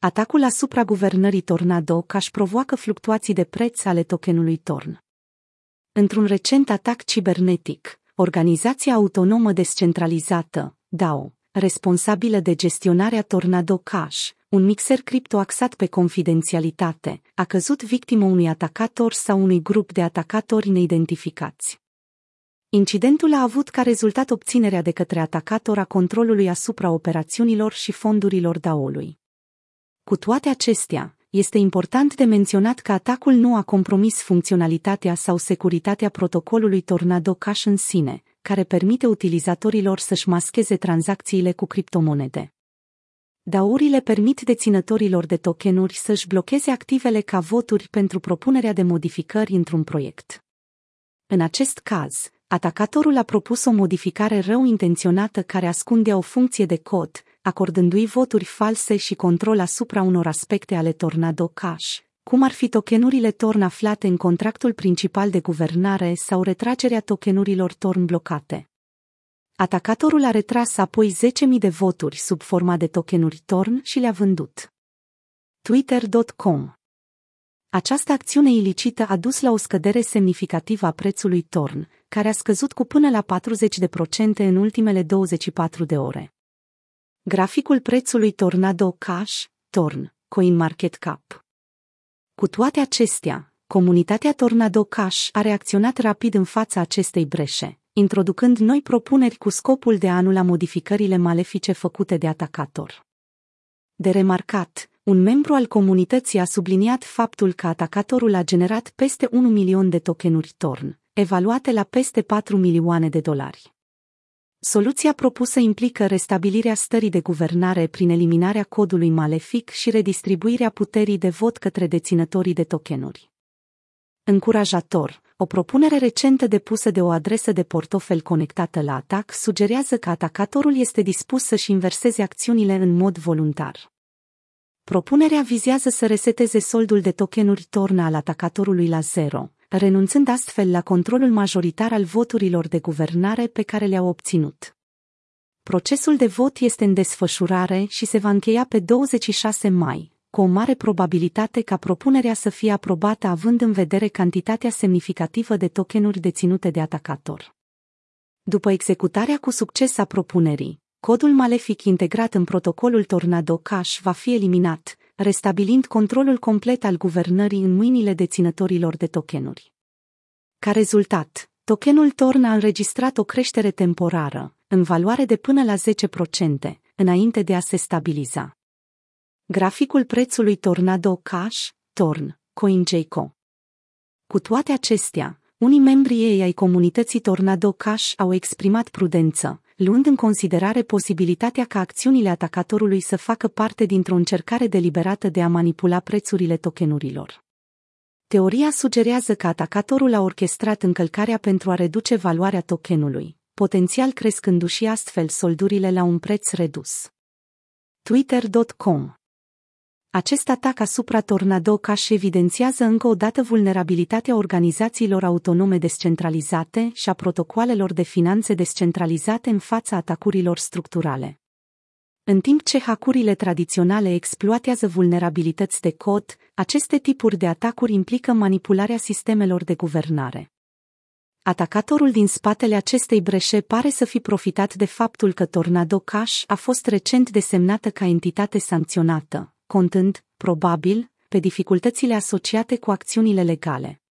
Atacul asupra guvernării Tornado Cash provoacă fluctuații de preț ale tokenului Torn. Într-un recent atac cibernetic, organizația autonomă descentralizată, DAO, responsabilă de gestionarea Tornado Cash, un mixer cripto axat pe confidențialitate, a căzut victimă unui atacator sau unui grup de atacatori neidentificați. Incidentul a avut ca rezultat obținerea de către atacator a controlului asupra operațiunilor și fondurilor DAO-ului. Cu toate acestea, este important de menționat că atacul nu a compromis funcționalitatea sau securitatea protocolului Tornado Cash în sine, care permite utilizatorilor să-și mascheze tranzacțiile cu criptomonede. Daurile permit deținătorilor de tokenuri să-și blocheze activele ca voturi pentru propunerea de modificări într-un proiect. În acest caz, atacatorul a propus o modificare rău intenționată care ascundea o funcție de cod, acordându-i voturi false și control asupra unor aspecte ale Tornado Cash, cum ar fi tokenurile Torn aflate în contractul principal de guvernare sau retragerea tokenurilor Torn blocate. Atacatorul a retras apoi 10.000 de voturi sub forma de tokenuri Torn și le-a vândut. Twitter.com Această acțiune ilicită a dus la o scădere semnificativă a prețului Torn, care a scăzut cu până la 40% în ultimele 24 de ore. Graficul prețului Tornado Cash, Torn, CoinMarketCap. Cu toate acestea, comunitatea Tornado Cash a reacționat rapid în fața acestei breșe, introducând noi propuneri cu scopul de a anula modificările malefice făcute de atacator. De remarcat, un membru al comunității a subliniat faptul că atacatorul a generat peste 1 milion de tokenuri Torn, evaluate la peste 4 milioane de dolari. Soluția propusă implică restabilirea stării de guvernare prin eliminarea codului malefic și redistribuirea puterii de vot către deținătorii de tokenuri. Încurajator, o propunere recentă depusă de o adresă de portofel conectată la atac sugerează că atacatorul este dispus să-și inverseze acțiunile în mod voluntar. Propunerea vizează să reseteze soldul de tokenuri torna al atacatorului la zero, renunțând astfel la controlul majoritar al voturilor de guvernare pe care le-au obținut. Procesul de vot este în desfășurare și se va încheia pe 26 mai, cu o mare probabilitate ca propunerea să fie aprobată având în vedere cantitatea semnificativă de tokenuri deținute de atacator. După executarea cu succes a propunerii, codul malefic integrat în protocolul Tornado Cash va fi eliminat, restabilind controlul complet al guvernării în mâinile deținătorilor de tokenuri. Ca rezultat, tokenul Torn a înregistrat o creștere temporară, în valoare de până la 10%, înainte de a se stabiliza. Graficul prețului Tornado Cash, Torn, CoinGecko. Cu toate acestea, unii membri ei ai comunității Tornado Cash au exprimat prudență, luând în considerare posibilitatea ca acțiunile atacatorului să facă parte dintr-o încercare deliberată de a manipula prețurile tokenurilor. Teoria sugerează că atacatorul a orchestrat încălcarea pentru a reduce valoarea tokenului, potențial crescându-și astfel soldurile la un preț redus. Twitter.com acest atac asupra Tornado Cash evidențiază încă o dată vulnerabilitatea organizațiilor autonome descentralizate și a protocoalelor de finanțe descentralizate în fața atacurilor structurale. În timp ce hackurile tradiționale exploatează vulnerabilități de cod, aceste tipuri de atacuri implică manipularea sistemelor de guvernare. Atacatorul din spatele acestei breșe pare să fi profitat de faptul că Tornado Cash a fost recent desemnată ca entitate sancționată, contând, probabil, pe dificultățile asociate cu acțiunile legale.